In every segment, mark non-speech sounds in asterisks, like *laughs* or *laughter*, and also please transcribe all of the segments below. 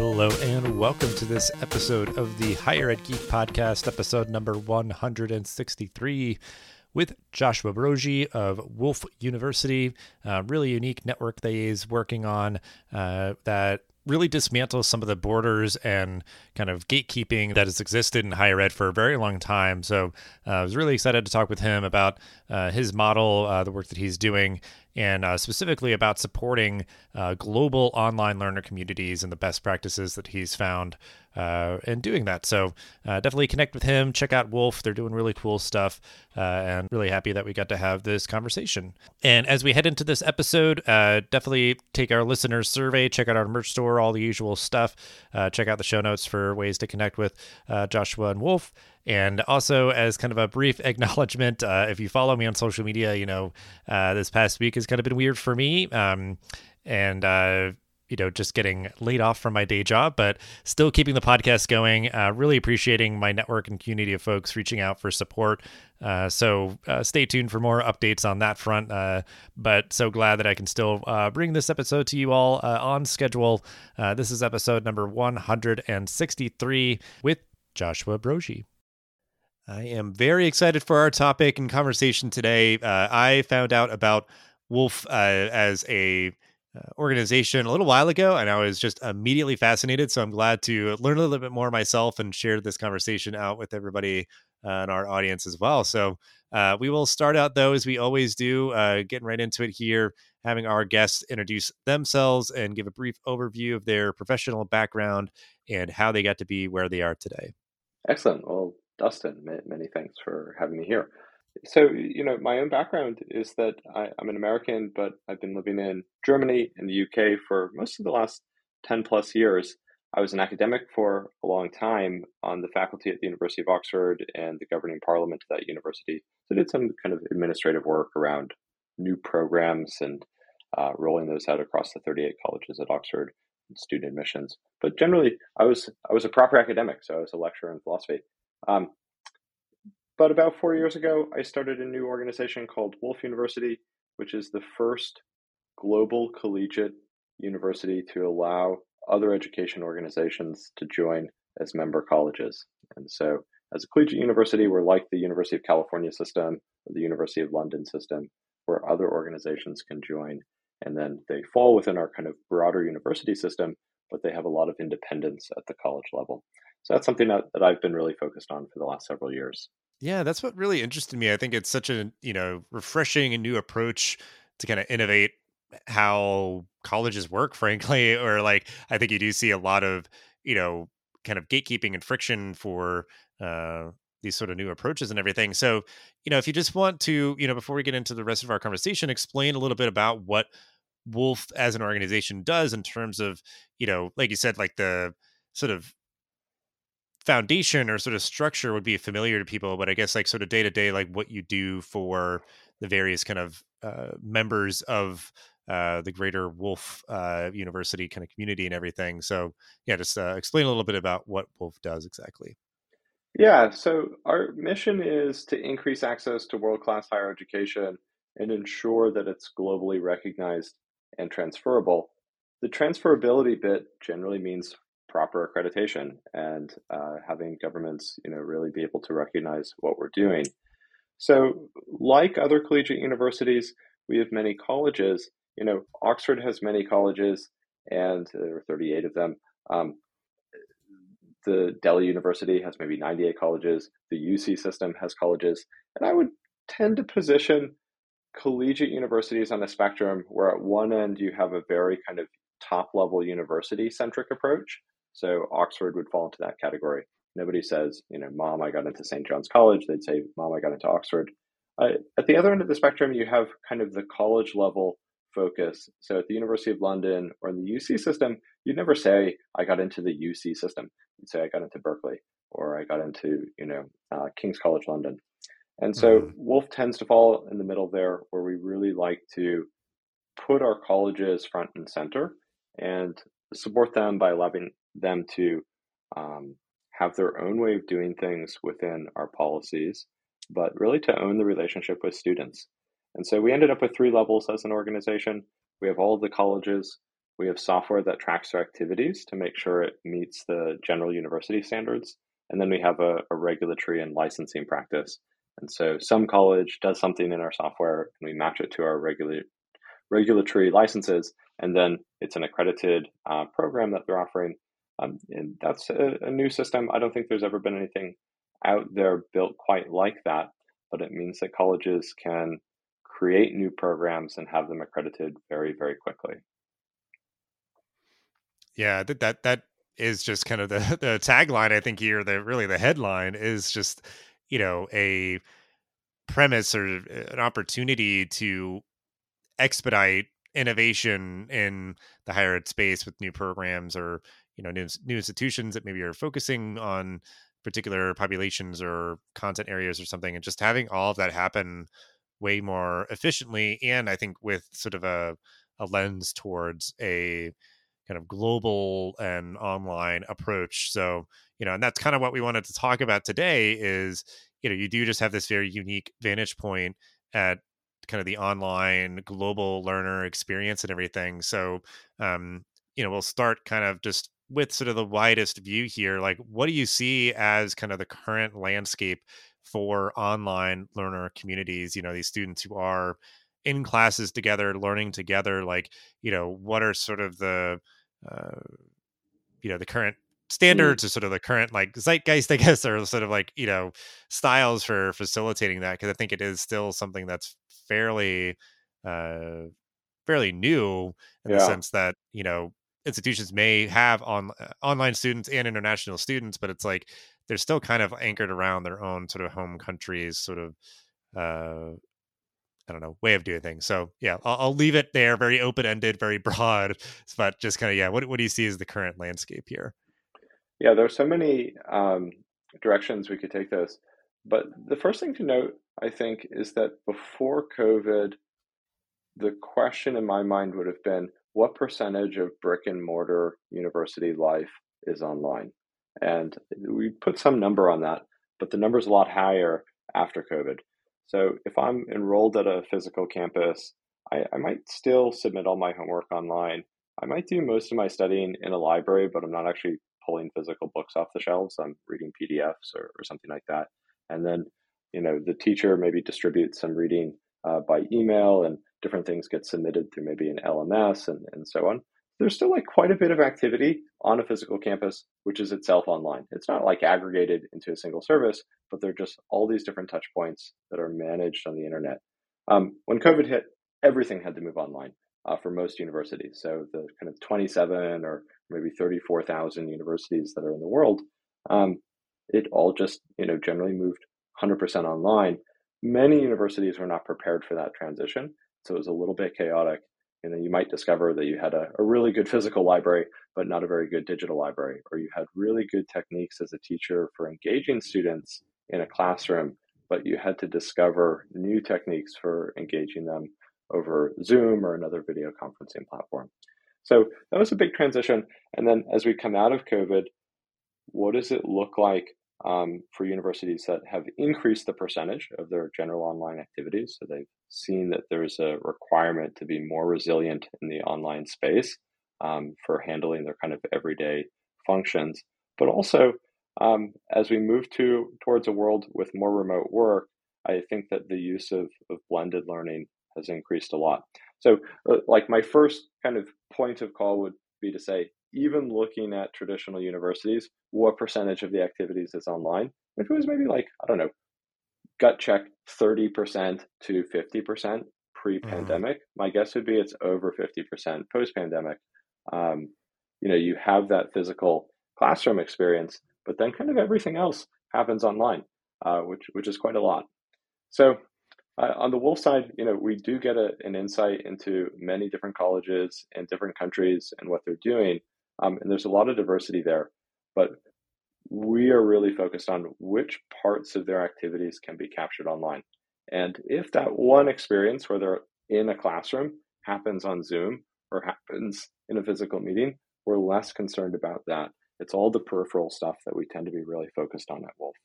Hello, and welcome to this episode of the Higher Ed Geek Podcast, episode number 163, with Joshua Broggi of Woolf University. A really unique network that he's working on uh, that really dismantles some of the borders and kind of gatekeeping that has existed in higher ed for a very long time. So uh, I was really excited to talk with him about uh, his model, uh, the work that he's doing, and uh, specifically about supporting uh, global online learner communities and the best practices that he's found uh, in doing that. So uh, definitely connect with him. Check out Woolf; they're doing really cool stuff, uh, and really happy that we got to have this conversation. And as we head into this episode, uh, definitely take our listeners' survey, check out our merch store, all the usual stuff. check out the show notes for ways to connect with Joshua and Woolf. And also, as kind of a brief *laughs* acknowledgement, uh, if you follow me on social media, you know, uh, this past week has kind of been weird for me. Um, and, uh, you know, just getting laid off from my day job, but still keeping the podcast going. Uh, really appreciating my network and community of folks reaching out for support. Uh, so uh, stay tuned for more updates on that front. Uh, but so glad that I can still uh, bring this episode to you all uh, on schedule. this is episode number 163 with Joshua Broggi. I am very excited for our topic and conversation today. I found out about Woolf as a organization a little while ago, and I was just immediately fascinated. So I'm glad to learn a little bit more myself and share this conversation out with everybody uh, in our audience as well. So uh, we will start out though, as we always do, uh, getting right into it here, having our guests introduce themselves and give a brief overview of their professional background and how they got to be where they are today. Excellent. Well, Dustin, many thanks for having me here. So, you know, my own background is that I, am an American, but I've been living in Germany and the UK for most of the last 10 plus years. I was an academic for a long time on the faculty at the University of Oxford and the governing parliament of that university. So, I did some kind of administrative work around new programs and uh, rolling those out across the 38 colleges at Oxford and student admissions. But generally, I was I was a proper academic, so I was a lecturer in philosophy. Um, but about four years ago, I started a new organization called Woolf University, which is the first global collegiate university to allow other education organizations to join as member colleges. And so, as a collegiate university, we're like the University of California system or the University of London system, where other organizations can join. And then they fall within our kind of broader university system, but they have a lot of independence at the college level. So that's something that, that I've been really focused on for the last several years. Yeah, that's what really interested me. I think it's such a, you know, refreshing and new approach to kind of innovate how colleges work, *laughs* frankly. Or like I think you do see a lot of, you know, kind of gatekeeping and friction for uh these sort of new approaches and everything. So, you know, if you just want to, you know, before we get into the rest of our conversation, explain a little bit about what Woolf as an organization does in terms of, you know, like you said, like the sort of foundation or sort of structure would be familiar to people, but I guess like sort of day to day, like what you do for the various kind of uh, members of uh, the greater Woolf uh, University kind of community and everything. So yeah, just uh, explain a little bit about what Woolf does exactly. Yeah, so our mission is to increase access to world class higher education and ensure that it's globally recognized and transferable. The transferability bit generally means proper accreditation and uh, having governments, you know, really be able to recognize what we're doing. So, like other collegiate universities, we have many colleges. You know, Oxford has many colleges, and there are 38 of them. Um, the Delhi University has maybe 98 colleges. The UC system has colleges, and I would tend to position collegiate universities on a spectrum where at one end you have a very kind of top level university centric approach so Oxford would fall into that category. Nobody says, you know, mom, I got into St. John's College. They'd say, mom, I got into Oxford. Uh, at the other end of the spectrum, you have kind of the college level focus. So at the University of London or in the UC system, you'd never say, I got into the UC system. You'd say, I got into Berkeley or I got into, you know, uh, King's College London. And so mm-hmm. Woolf tends to fall in the middle there where we really like to put our colleges front and center and support them by allowing them to um, have their own way of doing things within our policies, but really to own the relationship with students. And so we ended up with three levels as an organization. We have all of the colleges, We have software that tracks their activities to make sure it meets the general university standards. And then we have a, a regulatory and licensing practice. And so some college does something in our software and we match it to our regula- regulatory licenses. And then it's an accredited uh, program that they're offering. Um, and that's a, a new system. I don't think there's ever been anything out there built quite like that, but it means that colleges can create new programs and have them accredited very, very quickly. Yeah, that that that is just kind of the *laughs* the tagline I think here. The really the headline is just you know a premise or an opportunity to expedite innovation in the higher ed space with new programs or you know new, new institutions that maybe are focusing on particular populations or content areas or something and just having all of that happen way more efficiently and i think with sort of a, a lens towards a kind of global and online approach. So you know and that's kind of what we wanted to talk about today is you know you do just have this very unique vantage point at kind of the online global learner experience and everything. So um you know we'll start kind of just with sort of the widest view here like what do you see as kind of the current landscape for online learner communities you know these students who are in classes together learning together like you know what are sort of the uh, you know the current mm. standards or sort of the current like zeitgeist i *laughs* guess or sort of like you know styles for facilitating that because i think it is still something that's fairly uh fairly new in yeah. the sense that you know institutions may have on uh, online students and international students but it's like they're still kind of anchored around their own sort of home countries sort of uh I don't know way of doing things. So yeah, I'll, I'll leave it there, very open ended, very broad, *laughs* but just kind of yeah. What what do you see as the current landscape here? Yeah, there's so many um, directions we could take this, but the first thing to note, I think, is that before COVID, the question in my mind would have been what percentage of brick and mortar university life is online, and we put some number on that, but the number is a lot higher after COVID. So if I'm enrolled at a physical campus, I, I might still submit all my homework online. I might do most of my studying in a library, but I'm not actually pulling physical books off the shelves. I'm reading PDFs or, or something like that. And then, you know, the teacher maybe distributes some reading uh, by email and different things get submitted through maybe an LMS and, and so on there's still like quite a bit of activity on a physical campus, which is itself online. It's not like aggregated into a single service, but they're just all these different touch points that are managed on the internet. Um, when COVID hit, everything had to move online uh, for most universities. So the kind of 27 or maybe 34,000 universities that are in the world, um, it all just you know generally moved 100% online. Many universities were not prepared for that transition, so it was a little bit chaotic And then you might discover that you had a, a really good physical library but not a very good digital library or you had really good techniques as a teacher for engaging students in a classroom but you had to discover new techniques for engaging them over zoom or another video conferencing platform so that was a big transition and then as we come out of covid what does it look like um, for universities that have increased the percentage of their general online activities. So they've seen that there's a requirement to be more resilient in the online space um, for handling their kind of everyday functions. But also, um, as we move to towards a world with more remote work, I think that the use of, of blended learning has increased a lot. So, uh, like my first kind of point of call would be to say even looking at traditional universities, what percentage of the activities is online? If it was maybe like, I don't know, gut check 30% to 50% pre pandemic, mm-hmm. my guess would be it's over 50% post pandemic. Um, you know, you have that physical classroom experience, but then kind of everything else happens online, uh, which, which is quite a lot. So uh, on the Woolf side, you know, we do get a, an insight into many different colleges and different countries and what they're doing. Um, and there's a lot of diversity there, but we are really focused on which parts of their activities can be captured online. And if that one experience where they're in a classroom happens on Zoom or happens in a physical meeting, we're less concerned about that. It's all the peripheral stuff that we tend to be really focused on at Woolf.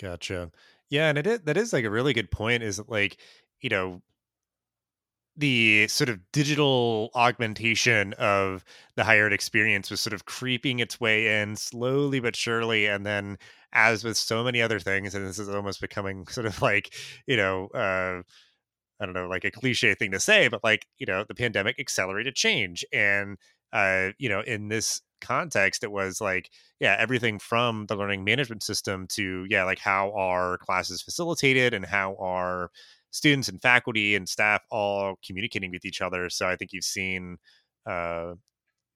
Gotcha. Yeah, and it is, that is like a really good point. Is like you know the sort of digital augmentation of the higher ed experience was sort of creeping its way in slowly but surely and then as with so many other things and this is almost becoming *laughs* sort of like you know uh i don't know like a cliche thing to say but like you know the pandemic accelerated change and uh you know in this context it was like yeah everything from the learning management system to yeah like how are classes facilitated and how are students and faculty and staff all communicating with each other. So I think you've seen uh,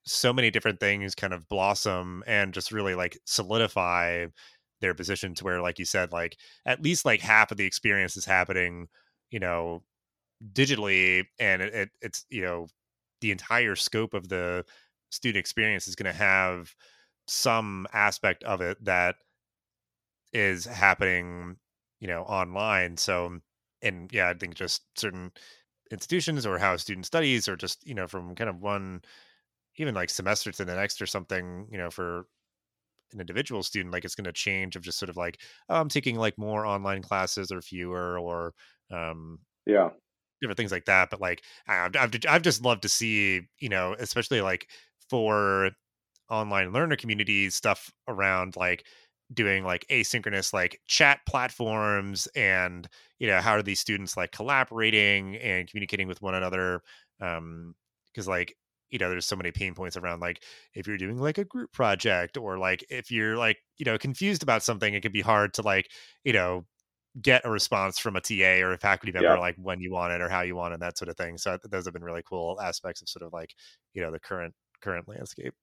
so many different things kind of blossom and just really like solidify their position to where, like you said, like at least like half of the experience is happening, you know, digitally, and it, it it's you know the entire scope of the student experience is going to have some aspect of it that is happening you know online so and yeah, I think just certain institutions or how a student studies or just, you know, from kind of one even like semester to the next or something, you know, for an individual student, like it's going to change of just sort of like, oh, I'm taking like more online classes or fewer or, um, yeah, different things like that. But like, I've, I've, I've just loved to see, you know, especially like for online learner communities stuff around like doing like asynchronous like chat platforms and you know how are these students like collaborating and communicating with one another um because like you know there's so many pain points around like if you're doing like a group project or like if you're like you know confused about something it can be hard to like you know get a response from a TA or a faculty member yeah. like when you want it or how you want it that sort of thing so those have been really cool aspects of sort of like you know the current current landscape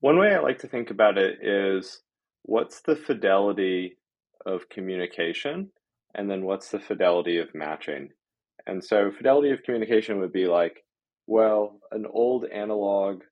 one way I like to think about it is what's the fidelity of communication and then what's the fidelity of matching and so fidelity of communication would be like well an old analog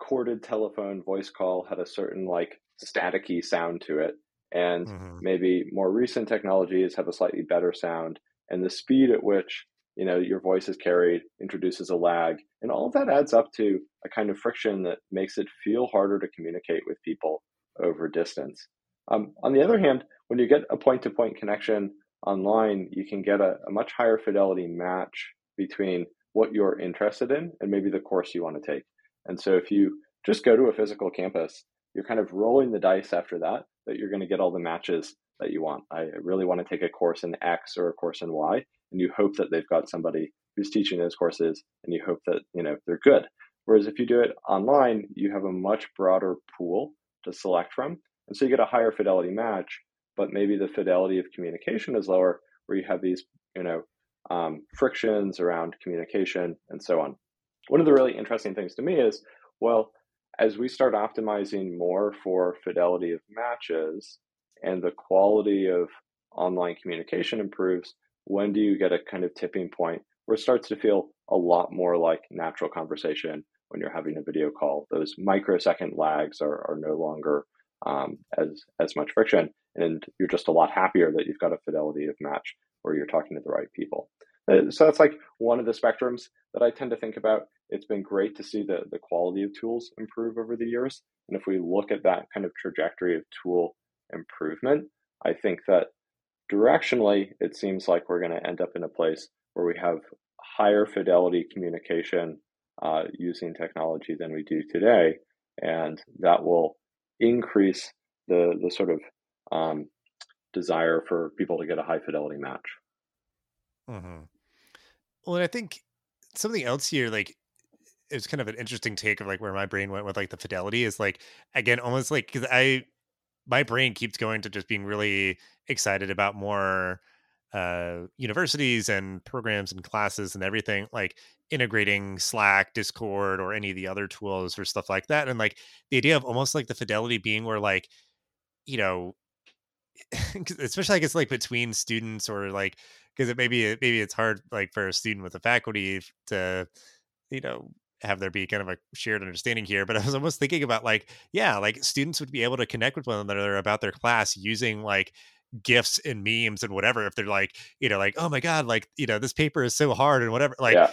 corded telephone voice call had a certain like staticky sound to it and mm-hmm. maybe more recent technologies have a slightly better sound and the speed at which you know your voice is carried introduces a lag and all of that adds up to a kind of friction that makes it feel harder to communicate with people over distance. Um, on the other hand, when you get a point to point connection online, you can get a, a, much higher fidelity match between what you're interested in and maybe the course you want to take. And so if you just go to a physical campus, you're kind of rolling the dice after that, that you're going to get all the matches that you want. I really want to take a course in X or a course in Y, and you hope that they've got somebody who's teaching those courses, and you hope that you know they're good. Whereas if you do it online, you have a much broader pool to select from. And so you get a higher fidelity match, but maybe the fidelity of communication is lower, where you have these, you know, um, frictions around communication and so on. One of the really interesting things to me is, well, as we start optimizing more for fidelity of matches and the quality of online communication improves, when do you get a kind of tipping point where it starts to feel a lot more like natural conversation when you're having a video call. Those microsecond lags are, are no longer um, as as much friction, and you're just a lot happier that you've got a fidelity of match where you're talking to the right people. Uh, so that's like one of the spectrums that I tend to think about. It's been great to see the the quality of tools improve over the years, and if we look at that kind of trajectory of tool improvement, I think that directionally it seems like we're going to end up in a place where we have higher fidelity communication uh, using technology than we do today, and that will increase the the sort of um, desire for people to get a high fidelity match. Mm-hmm. Well, and I think something else here, like it was kind of an interesting take of like where my brain went with like the fidelity is like again almost like because I my brain keeps going to just being really excited about more uh, universities and programs and classes and everything like integrating slack discord or any of the other tools or stuff like that and like the idea of almost like the fidelity being where like you know *laughs* especially like it's like between students or like because it maybe maybe it's hard like for a student with a faculty to you know have there be kind of a shared understanding here but i was almost thinking about like yeah like students would be able to connect with one another about their class using like gifs and memes and whatever if they're like you know like oh my god like you know this paper is so hard and whatever like yeah.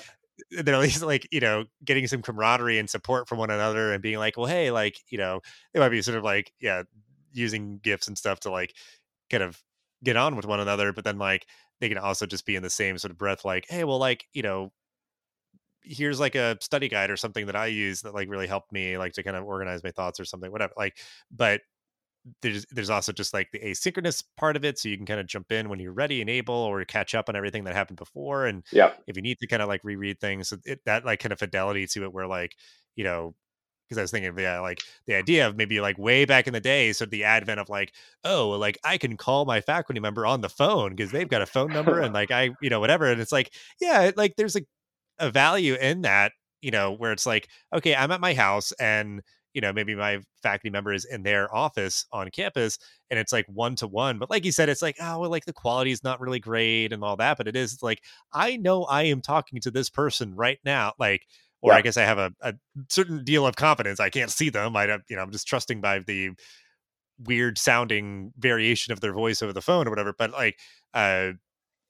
They're at least like you know getting some camaraderie and support from one another and being like well hey like you know it might be sort of like yeah using gifts and stuff to like kind of get on with one another but then like they can also just be in the same sort of breath, like, hey, well, like you know, here's like a study guide or something that I use that like really helped me like to kind of organize my thoughts or something, whatever. Like, but there's there's also just like the asynchronous part of it so you can kind of jump in when you're ready and able or catch up on everything that happened before and yeah if you need to kind of like reread things it, that like kind of fidelity to it where like you know because I was thinking of yeah, like the idea of maybe like way back in the day, so the advent of like, oh, like I can call my faculty member on the phone because they've got a phone number and *laughs* like I, you know, whatever. And it's like, yeah, like there's a, a value in that, you know, where it's like, okay, I'm at my house and you know maybe my faculty member is in their office on campus and it's like one to one but like you said it's like oh well like the quality is not really great and all that but it is like i know i am talking to this person right now like or yeah. i guess i have a, a, certain deal of confidence i can't see them i you know i'm just trusting by the weird sounding variation of their voice over the phone or whatever but like uh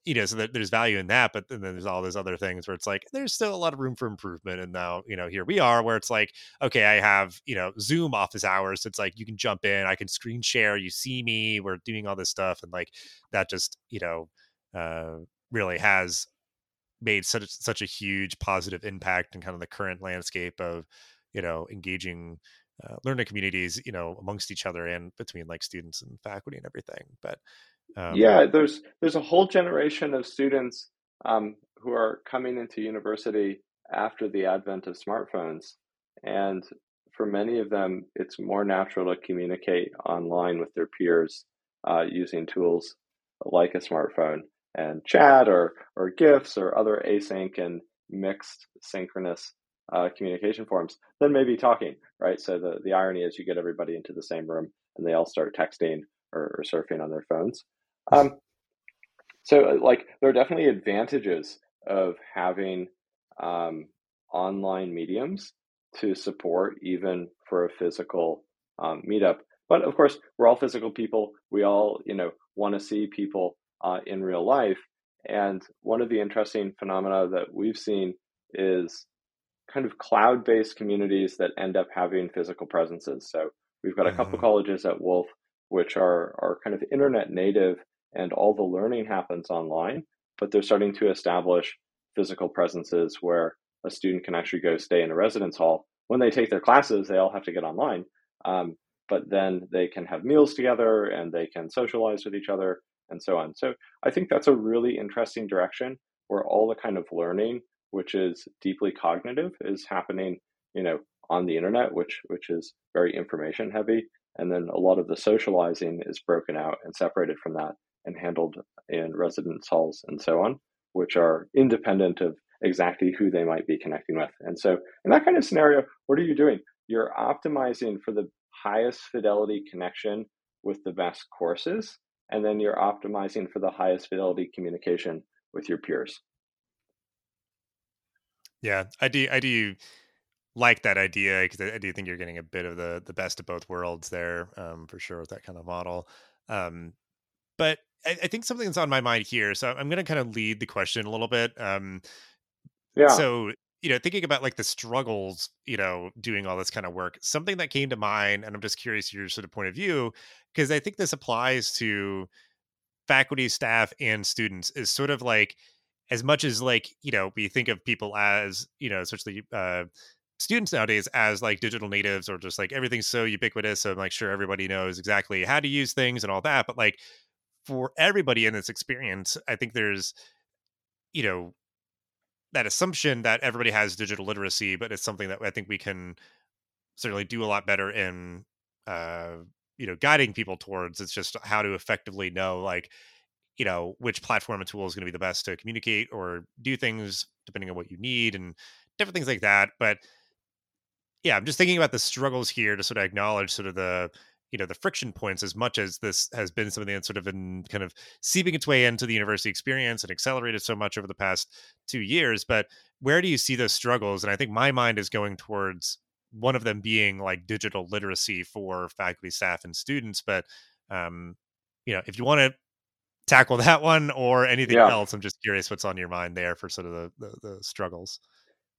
you know, so there's value in that, but then there's all those other things where it's like there's still a lot of room for improvement. And now, you know, here we are where it's like, okay, I have, you know, Zoom office hours. So it's like you can jump in, I can screen share, you see me, we're doing all this stuff. And like that just, you know, uh really has made such such a huge positive impact in kind of the current landscape of, you know, engaging uh, learning communities, you know, amongst each other and between like students and faculty and everything. But um, yeah, there's there's a whole generation of students um, who are coming into university after the advent of smartphones, and for many of them, it's more natural to communicate online with their peers uh, using tools like a smartphone and chat or or GIFs or other async and mixed synchronous uh, communication forms than maybe talking, right? So the, the irony is you get everybody into the same room and they all start texting or, or surfing on their phones. Um, so, uh, like, there are definitely advantages of having um, online mediums to support even for a physical um, meetup. But of course, we're all physical people. We all, you know, want to see people uh, in real life. And one of the interesting phenomena that we've seen is kind of cloud-based communities that end up having physical presences. So we've got a couple mm-hmm. colleges at Woolf which are are kind of internet native and all the learning happens online, but they're starting to establish physical presences where a student can actually go stay in a residence hall. When they take their classes, they all have to get online, um, but then they can have meals together and they can socialize with each other and so on. So I think that's a really interesting direction where all the kind of learning, which is deeply cognitive, is happening, you know, on the internet, which which is very information heavy, and then a lot of the socializing is broken out and separated from that and handled in residence halls and so on, which are independent of exactly who they might be connecting with. And so, in that kind of scenario, what are you doing? You're optimizing for the highest fidelity connection with the best courses, and then you're optimizing for the highest fidelity communication with your peers. Yeah, I do. I do like that idea because I, do think you're getting a bit of the the best of both worlds there, um, for sure with that kind of model. Um, but I, I, think something that's on my mind here. So I'm going to kind of lead the question a little bit. Um, yeah. So you know, thinking about like the struggles, you know, doing all this kind of work, something that came to mind, and I'm just curious your sort of point of view because I think this applies to faculty, staff, and students. Is sort of like as much as like you know we think of people as you know, especially uh, students nowadays as like digital natives or just like everything's so ubiquitous so i'm like sure everybody knows exactly how to use things and all that but like for everybody in this experience, I think there's, you know, that assumption that everybody has digital literacy, but it's something that I think we can certainly do a lot better in, uh, you know, guiding people towards. It's just how to effectively know, like, you know, which platform and tool is going to be the best to communicate or do things depending on what you need and different things like that. But yeah, I'm just thinking about the struggles here to sort of acknowledge sort of the you know the friction points as much as this has been something that's sort of been kind of seeping its way into the university experience and accelerated so much over the past two years but where do you see those struggles and i think my mind is going towards one of them being like digital literacy for faculty staff and students but um you know if you want to tackle that one or anything yeah. else i'm just curious what's on your mind there for sort of the the, the struggles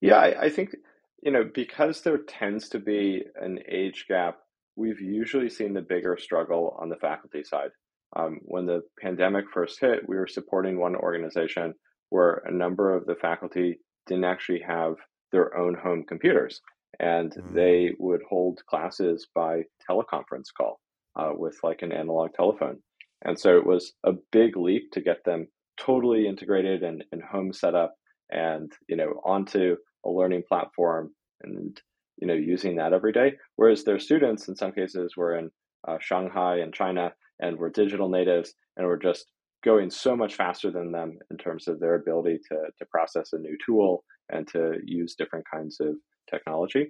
yeah I, I think you know because there tends to be an age gap we've usually seen the bigger struggle on the faculty side. Um, when the pandemic first hit, we were supporting one organization where a number of the faculty didn't actually have their own home computers, and mm. they would hold classes by teleconference call uh, with like an analog telephone. And so it was a big leap to get them totally integrated and, and home set up and you know onto a learning platform and you know using that every day. Whereas their students, in some cases, were in uh, Shanghai and China and were digital natives and were just going so much faster than them in terms of their ability to, to process a new tool and to use different kinds of technology.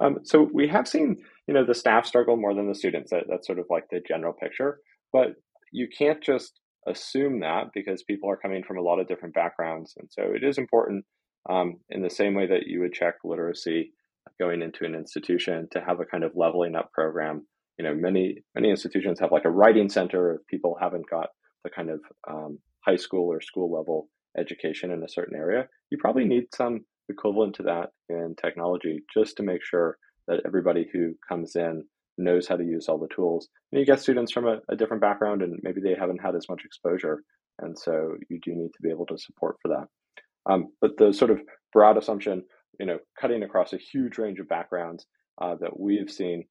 Um, so we have seen, you know, the staff struggle more than the students. That, that's sort of like the general picture. But you can't just assume that because people are coming from a lot of different backgrounds. And so it is important um, in the same way that you would check literacy going into an institution to have a kind of leveling up program. You know, many many institutions have like a writing center if people haven't got the kind of um, high school or school level education in a certain area. You probably need some equivalent to that in technology just to make sure that everybody who comes in knows how to use all the tools. And you get students from a, a, different background and maybe they haven't had as much exposure. And so you do need to be able to support for that. Um, but the sort of broad assumption, you know, cutting across a huge range of backgrounds uh, that we've seen,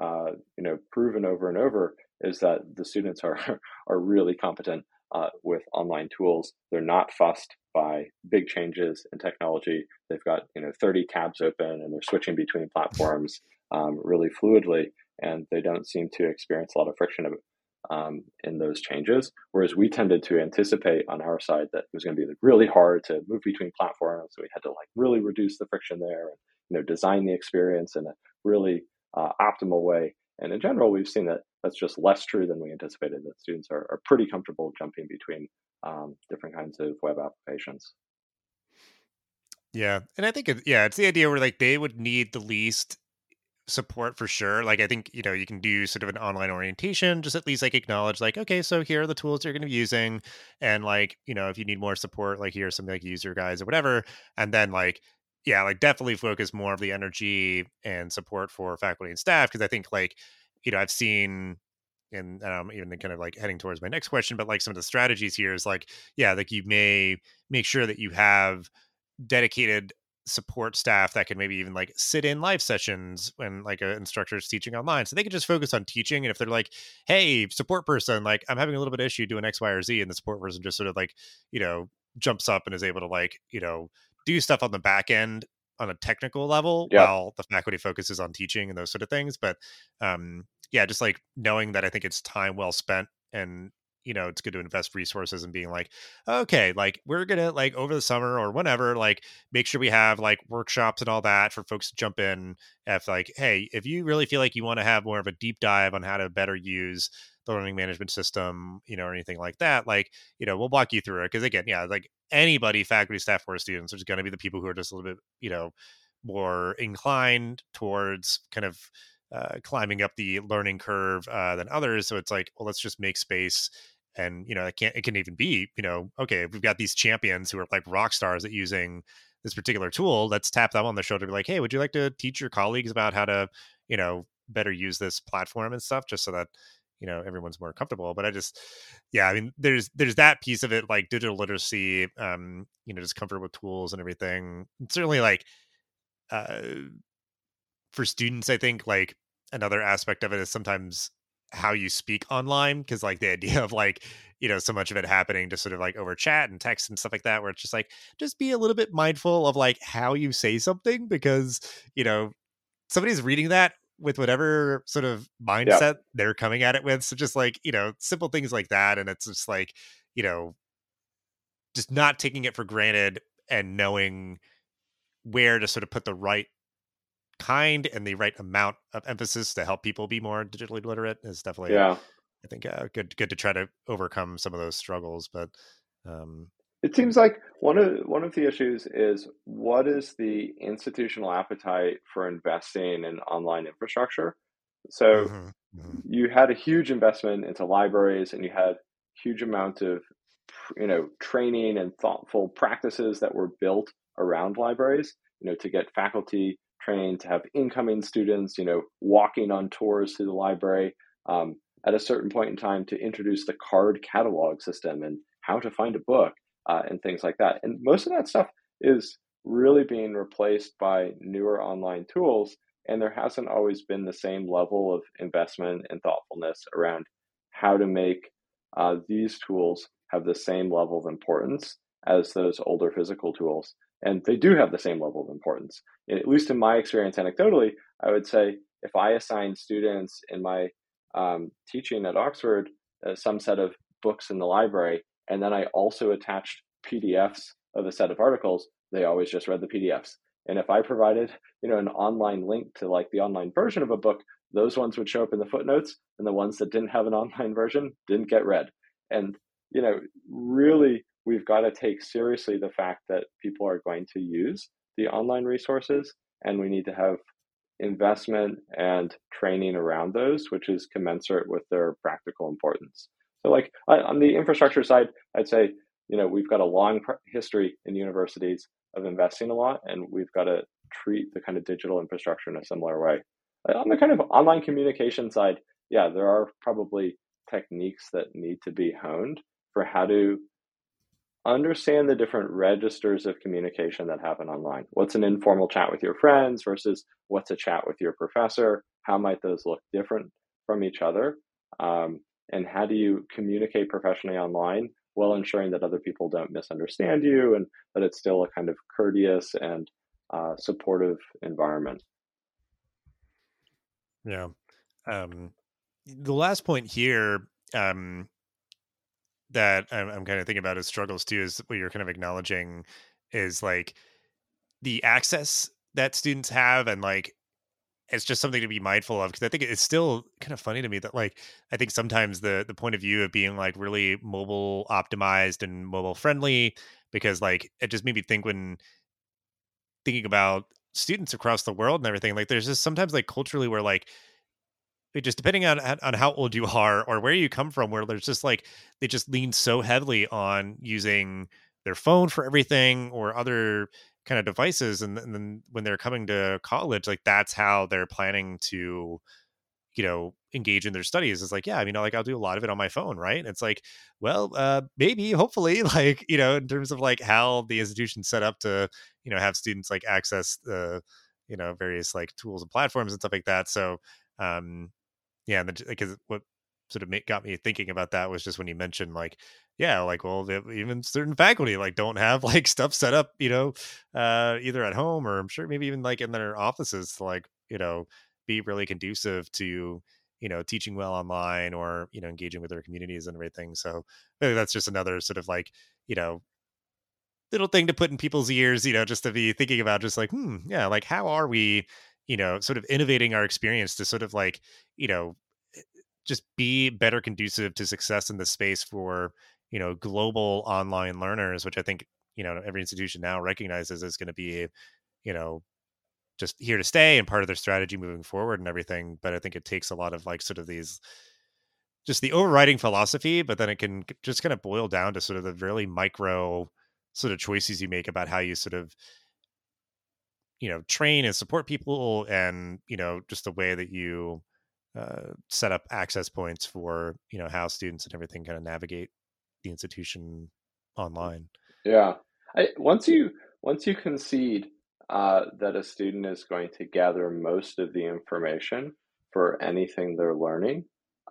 uh, you know, proven over and over is that the students are *laughs* are really competent uh, with online tools. They're not fussed by big changes in technology. They've got you know 30 tabs open and they're switching between platforms um, really fluidly, and they don't seem to experience a lot of friction um, in those changes. Whereas we tended to anticipate on our side that it was going to be really hard to move between platforms. So we had to like really reduce the friction there and you know design the experience in a really uh, optimal way. And in general, we've seen that that's just less true than we anticipated. That students are, are pretty comfortable jumping between um, different kinds of web applications. Yeah, and I think yeah, it's the idea where like they would need the least support for sure. Like I think, you know, you can do sort of an online orientation, just at least like acknowledge like, okay, so here are the tools you're going to be using. And like, you know, if you need more support, like here's some like user guides or whatever. And then like, yeah, like definitely focus more of the energy and support for faculty and staff. Cause I think like, you know, I've seen and um, even kind of like heading towards my next question, but like some of the strategies here is like, yeah, like you may make sure that you have dedicated support staff that can maybe even like sit in live sessions when like an instructor is teaching online so they can just focus on teaching and if they're like hey support person like i'm having a little bit of issue doing x y or z and the support person just sort of like you know jumps up and is able to like you know do stuff on the back end on a technical level yeah. while the faculty focuses on teaching and those sort of things but um yeah just like knowing that i think it's time well spent and you know it's good to invest resources and being like okay like we're gonna like over the summer or whenever like make sure we have like workshops and all that for folks to jump in if like hey if you really feel like you want to have more of a deep dive on how to better use the learning management system you know or anything like that like you know we'll walk you through it because again yeah like anybody faculty staff or students there's going to be the people who are just a little bit you know more inclined towards kind of uh, climbing up the learning curve uh, than others. So it's like, well, let's just make space and you know it can't it can even be you know okay we've got these champions who are like rock stars at using this particular tool let's tap them on the shoulder to be like hey would you like to teach your colleagues about how to you know better use this platform and stuff just so that you know everyone's more comfortable? But i just yeah i mean there's there's that piece of it like digital literacy um you know just comfort with tools and everything. Certainly like uh for students i think like another aspect of it is sometimes how you speak online because like the idea *laughs* of like you know so much of it happening just sort of like over chat and text and stuff like that where it's just like just be a little bit mindful of like how you say something because you know somebody's reading that with whatever sort of mindset yeah. they're coming at it with so just like you know simple things like that and it's just like you know just not taking it for granted and knowing where to sort of put the right kind and the right amount of emphasis to help people be more digitally literate is definitely yeah. I think uh, good good to try to overcome some of those struggles but um it seems like one of one of the issues is what is the institutional appetite for investing in online infrastructure? So mm-hmm, mm-hmm. you had a huge investment into libraries and you had huge amount of you know training and thoughtful practices that were built around libraries you know to get faculty trained to have incoming students, you know, walking on tours through the library. Um, at a certain point in time to introduce the card catalog system and how to find a book uh, and things like that. And most of that stuff is really being replaced by newer online tools. And there hasn't always been the same level of investment and thoughtfulness around how to make uh, these tools have the same level of importance as those older physical tools. And they do have the same level of importance. At least in my experience, anecdotally, I would say if I assign students in my um, teaching at Oxford uh, some set of books in the library, and then I also attached PDFs of a set of articles, they always just read the PDFs. And if I provided, you know, an online link to like the online version of a book, those ones would show up in the footnotes, and the ones that didn't have an *laughs* online version didn't get read. And you know, really, we've got to take seriously the fact that people are going to use the online resources, and we need to have investment and training around those, which is commensurate with their practical importance. So, like on the infrastructure side, I'd say you know we've got a long history in universities of investing a lot, and we've got to treat the kind of digital infrastructure in a similar way. Uh, on the kind of online communication side, yeah, there are probably techniques that need to be honed for how to understand the different registers of communication that happen online. What's an informal chat with your friends versus what's a chat with your professor? How might those look different from each other? Um, and how do you communicate professionally online while ensuring that other people don't misunderstand you and that it's still a kind of courteous and uh, supportive environment? Yeah. Um, the last point here um, that I'm, I'm kind of thinking about as struggles too is what you're kind of acknowledging is like the access that students have and like it's just something to be mindful of because I think it's still kind of funny to me that like I think sometimes the the point of view of being like really mobile optimized and mobile friendly because like it just made me think when thinking about students across the world and everything like there's just sometimes like culturally where like just depending on on how old you are or where you come from where there's just like they just lean so heavily on using their phone for everything or other kind of devices and, and then when they're coming to college like that's how they're planning to you know engage in their studies it's like yeah i mean like i'll do a lot of it on my phone right? It's like well uh maybe hopefully *laughs* like you know in terms of like how the institution set up to you know have students like access the you know various like tools and platforms and stuff like that. So um yeah, because what sort of got me thinking about that was just when you mentioned like, yeah, like well, even certain faculty like don't have *laughs* like stuff set up, you know, uh, either at home or I'm sure maybe even like in their offices to like you know be really conducive to you know teaching well online or you know engaging with their communities and everything. So that's just another sort of like you know little thing to put in people's ears, you know, just to be thinking about just like, hmm, yeah, like how are we you know, sort of innovating our experience to sort of like, you know, eh, just be better conducive to success in the space for, you know, global online learners, which I think, you know, every institution now recognizes is going to be, you know, just here to stay and part of their strategy moving forward and everything. But I think it takes a lot of like sort of these just the overriding philosophy, but then it can just kind of boil down to sort of the really micro sort of choices you make about how you sort of you know train and support people and you know just the way that you uh, set up access points for you know how students and everything kind of navigate the institution online. yeah. I, once you once you concede uh, that a student is going to gather most of the information for anything they're learning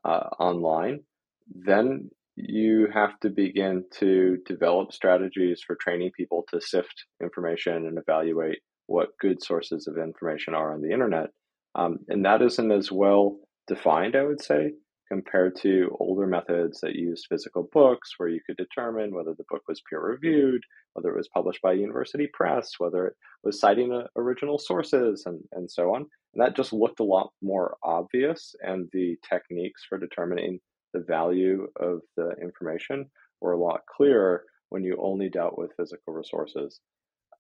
uh, online then you have to begin to develop strategies for training people to sift information and evaluate what good sources of information are on the internet. Um, and that isn't as well defined, I would say, compared to older methods that used physical books, where you could determine whether the book was peer reviewed, whether it was published by a university press, whether it was citing uh, original sources, and, and so on. And that just looked a lot more obvious, and the techniques for determining the value of the information were a lot clearer when you only dealt with physical resources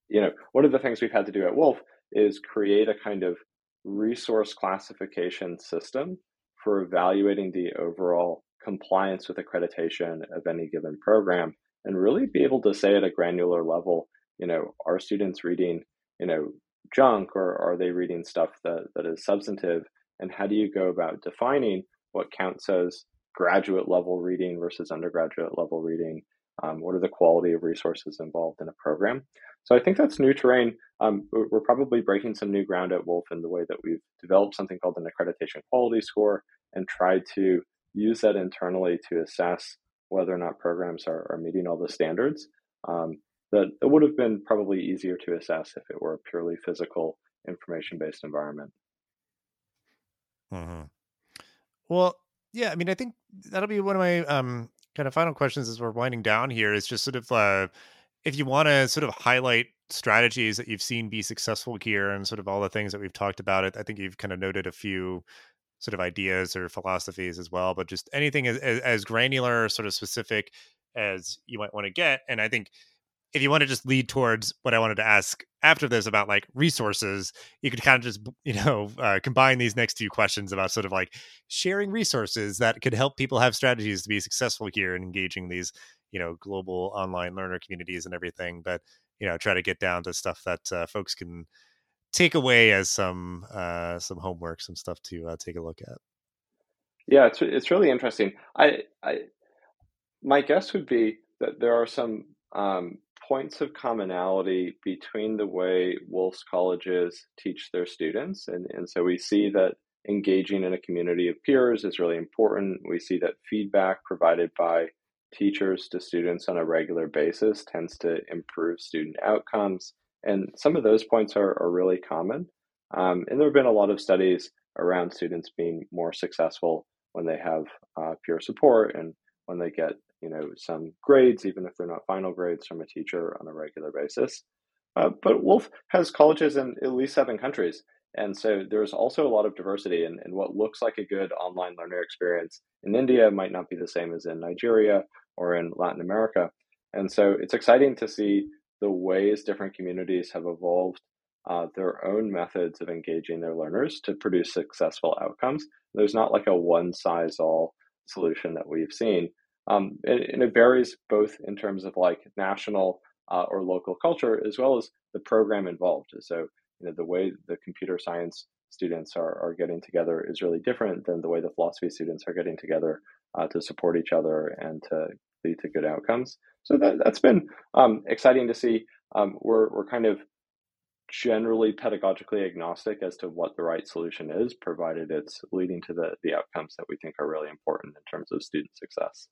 you know, one of the things we've had to do at Woolf is create a kind of resource classification system for evaluating the overall compliance with accreditation of any given program and really be able to say at a granular level, you know, are students reading, you know, junk or are they reading stuff that, that is substantive? And how do you go about defining what counts as graduate level reading versus undergraduate level reading. Um, what are the quality of resources involved in a program? So I think that's new terrain. Um, we're probably breaking some new ground at Woolf in the way that we've developed something called an accreditation quality score and tried to use that internally to assess whether or not programs are, are meeting all the standards. Um, that it would have been probably easier to assess if it were a purely physical information based environment. Mm-hmm. Well, yeah, I mean, I think that'll be one of my um, kind of final questions as we're winding down here is just sort of uh, if you want to sort of highlight strategies that you've seen be successful here and sort of all the things that we've talked about it i think you've kind of noted a few sort of ideas or philosophies as well but just anything as, as, as granular sort of specific as you might want to get and i think if you want to just lead towards what I wanted to ask after this about like resources, you could kind of just you know *laughs* uh, combine these next two questions about sort of like sharing resources that could help people have strategies to be successful here and engaging these you know global online learner communities and everything. But you know try to get down to stuff that uh, folks can take away as some uh, some homework, some stuff to uh, take a look at. Yeah, it's it's really interesting. I I my guess would be that there are some um, points of commonality between the way Woolf's colleges teach their students. And, and so we see that engaging in a community of peers is really important. We see that feedback provided by teachers to students on a regular basis tends to improve student outcomes. And some of those points are, are really common. Um, and there have been a lot of studies around students being more successful when they have uh, peer support and when they get you know some grades, even if they're not final grades, from a teacher on a regular basis. Uh, but Woolf has colleges in at least seven countries, and so there's also a lot of diversity. And, what looks like a good online learner experience in India might not be the same as in Nigeria or in Latin America. And so it's exciting to see the ways different communities have evolved uh, their own methods of engaging their learners to produce successful outcomes. There's not like a one size all solution that we've seen. Um, and, and, it varies both in terms of like national uh, or local culture as well as the program involved. So, you know, the way the computer science students are, are getting together is really different than the way the philosophy students are getting together uh, to support each other and to lead to good outcomes. So that, that's been um, exciting to see. Um, we're, we're kind of generally pedagogically agnostic as to what the right solution is, provided it's leading to the, the outcomes that we think are really important in terms of student success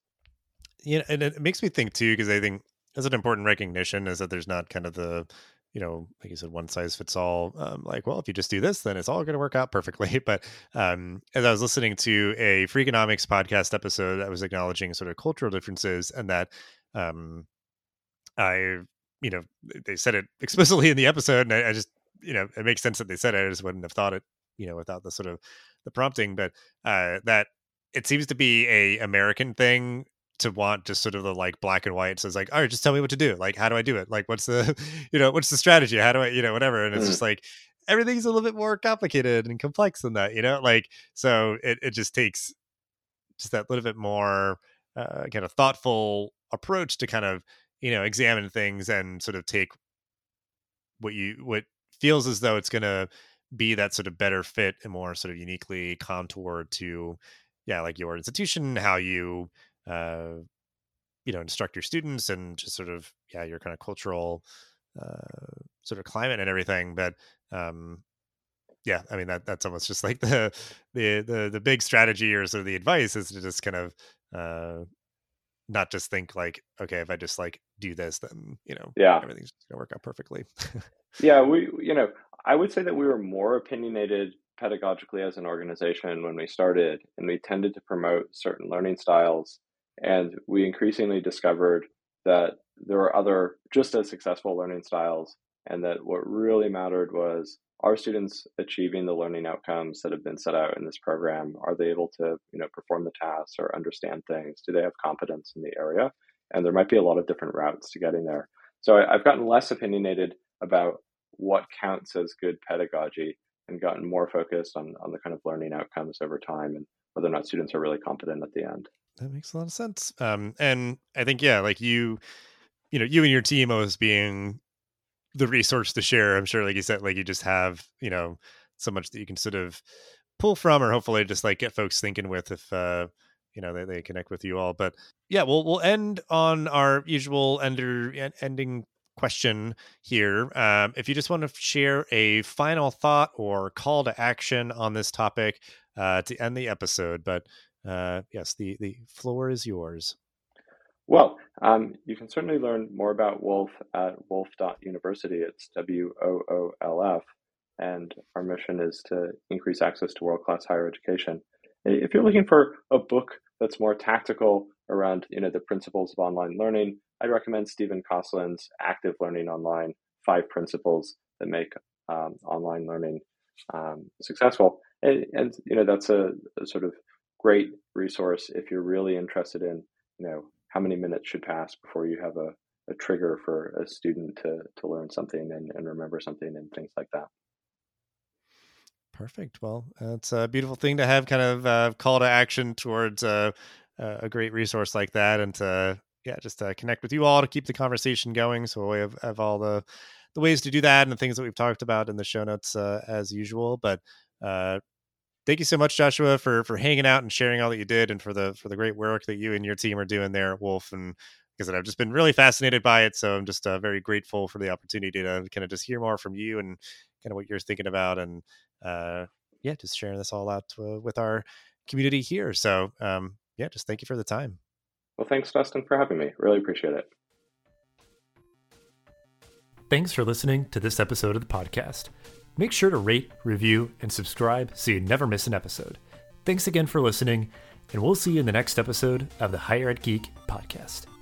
you know, and it makes me think too, because I think that's an important recognition is that there's not kind of the, you know, like you said, one size fits all. Um, like, well, if you just do this, then it's all going to work out perfectly. *laughs* But um, as I was listening to a Freakonomics podcast episode that was acknowledging sort of cultural differences, and that um, I, you know, they said it *laughs* explicitly in the episode, and I, I just, you know, it makes sense that they said it. I just wouldn't have thought it, you know, without the sort of the prompting. But uh, that it seems to be a American thing to want just sort of the like black and white. So it's like, all right, just tell me what to do. Like, how do I do it? Like, what's the, *laughs* you know, what's the strategy? How do I, you know, whatever. And it's mm. just like everything's a little bit more complicated and complex than that, you know? Like, so it, it just takes just that little bit more uh, kind of thoughtful approach to kind of, you know, examine things and sort of take what you, what feels as though it's going to be that sort of better fit and more sort of uniquely contoured to, yeah, like your institution, how you, uh, you know instruct your students and just sort of yeah your kind of cultural uh, sort of climate and everything but um yeah i mean that that's almost just like the the the, the big strategy or sort of the advice is to just kind of uh not just think like okay if i just like do this then you know yeah. everything's gonna work out perfectly. Yeah *laughs* we you know i would say that we were more opinionated pedagogically as an organization when we started and we tended to promote certain learning styles and we increasingly discovered that there were other just as successful learning styles, and that what really mattered was are students achieving the learning outcomes that have been set out in this program? Are they able to, you know, perform the tasks or understand things? Do they have competence in the area? And there might be a lot of different routes to getting there. So I, I've gotten less opinionated about what counts as good pedagogy and gotten more focused on, on the kind of learning outcomes over time and whether or not students are really competent at the end that makes a lot of sense. Um, and I think yeah, like you, you know, you and your team always being the resource to share. I'm sure, like you said, like you just have you know so much that you can sort of pull from, or hopefully just like get folks thinking with if uh, you know they, they connect with you all. But yeah, we'll we'll end on our usual ender ending question here. Um, if you just want to share a final thought or call to action on this topic uh, to end the episode, but uh, yes, the the floor is yours. Well, um, you can certainly learn more about Woolf at woolf.university. It's W O O L F. And our mission is to increase access to world class higher education. If you're looking for a book that's more tactical around you know, the principles of online learning, I'd recommend Stephen Kosslyn's Active Learning Online Five Principles That Make um, Online Learning um, Successful. And, and, you know, that's a, a sort of great resource if you're really interested in you know how many minutes should pass before you have a, a trigger for a student to, to learn something and, and remember something and things like that. Perfect. Well, it's a beautiful thing to have kind of uh, call to action towards uh, a great resource like that and to, yeah, just to connect with you all to keep the conversation going. So we have, have all the, the ways to do that and the things that we've talked about in the show notes uh, as usual. But uh, thank you so much, Joshua, for for hanging out and sharing all that you did, and for the for the great work that you and your team are doing there at Woolf. And because I've just been really fascinated by it, so I'm just uh, very grateful for the opportunity to kind of just hear more from you and kind of what you're thinking about, and uh, yeah, just sharing this all out uh, with our community here. So um, yeah, just thank you for the time. Well, thanks, Dustin, for having me. Really appreciate it. Thanks for listening to this episode of the podcast. Make sure to rate, review, and subscribe so you never miss an episode. Thanks again for listening, and we'll see you in the next episode of the Higher Ed Geek podcast.